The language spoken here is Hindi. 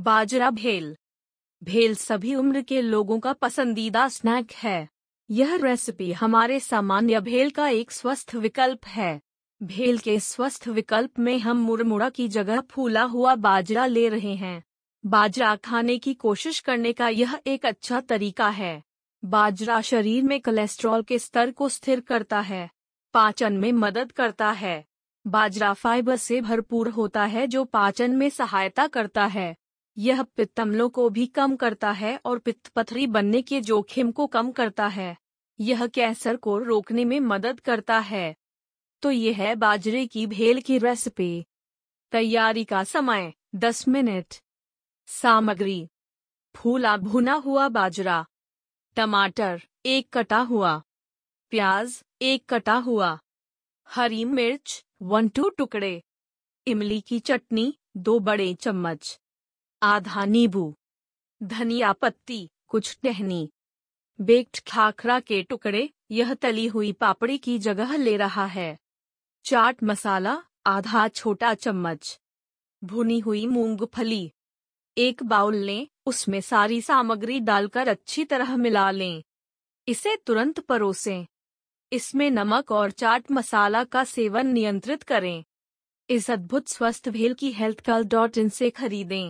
बाजरा भेल। भेल सभी उम्र के लोगों का पसंदीदा स्नैक है। यह रेसिपी हमारे सामान्य भेल का एक स्वस्थ विकल्प है। भेल के स्वस्थ विकल्प में हम मुरमुरा की जगह फूला हुआ बाजरा ले रहे हैं। बाजरा खाने की कोशिश करने का यह एक अच्छा तरीका है। बाजरा शरीर में कोलेस्ट्रॉल के स्तर को स्थिर करता है। पाचन में मदद करता है। बाजरा फाइबर से भरपूर होता है जो पाचन में सहायता करता है। यह पित्तमलों को भी कम करता है और पित्त पथरी बनने के जोखिम को कम करता है। यह कैंसर को रोकने में मदद करता है। तो यह है बाजरे की भेल की रेसिपी। तैयारी का समय 10 मिनट। सामग्री। फूला भुना हुआ बाजरा। टमाटर, एक कटा हुआ। प्याज, एक कटा हुआ। हरी मिर्च, वन टू टुकड़े। इमली की चटनी, दो बड़े चम्मच। आधा नींबू, धनिया पत्ती, कुछ टहनी, बेक्ड खाखरा के टुकड़े, यह तली हुई पापड़ी की जगह ले रहा है। चाट मसाला, आधा छोटा चम्मच, भुनी हुई मूंगफली, एक बाउल लें, उसमें सारी सामग्री डालकर अच्छी तरह मिला लें। इसे तुरंत परोसें। इसमें नमक और चाट मसाला का सेवन नियंत्रित करें। इस अद्भुत स्वस्थ भेल की हेल्थ कल डॉट इन से खरीदें।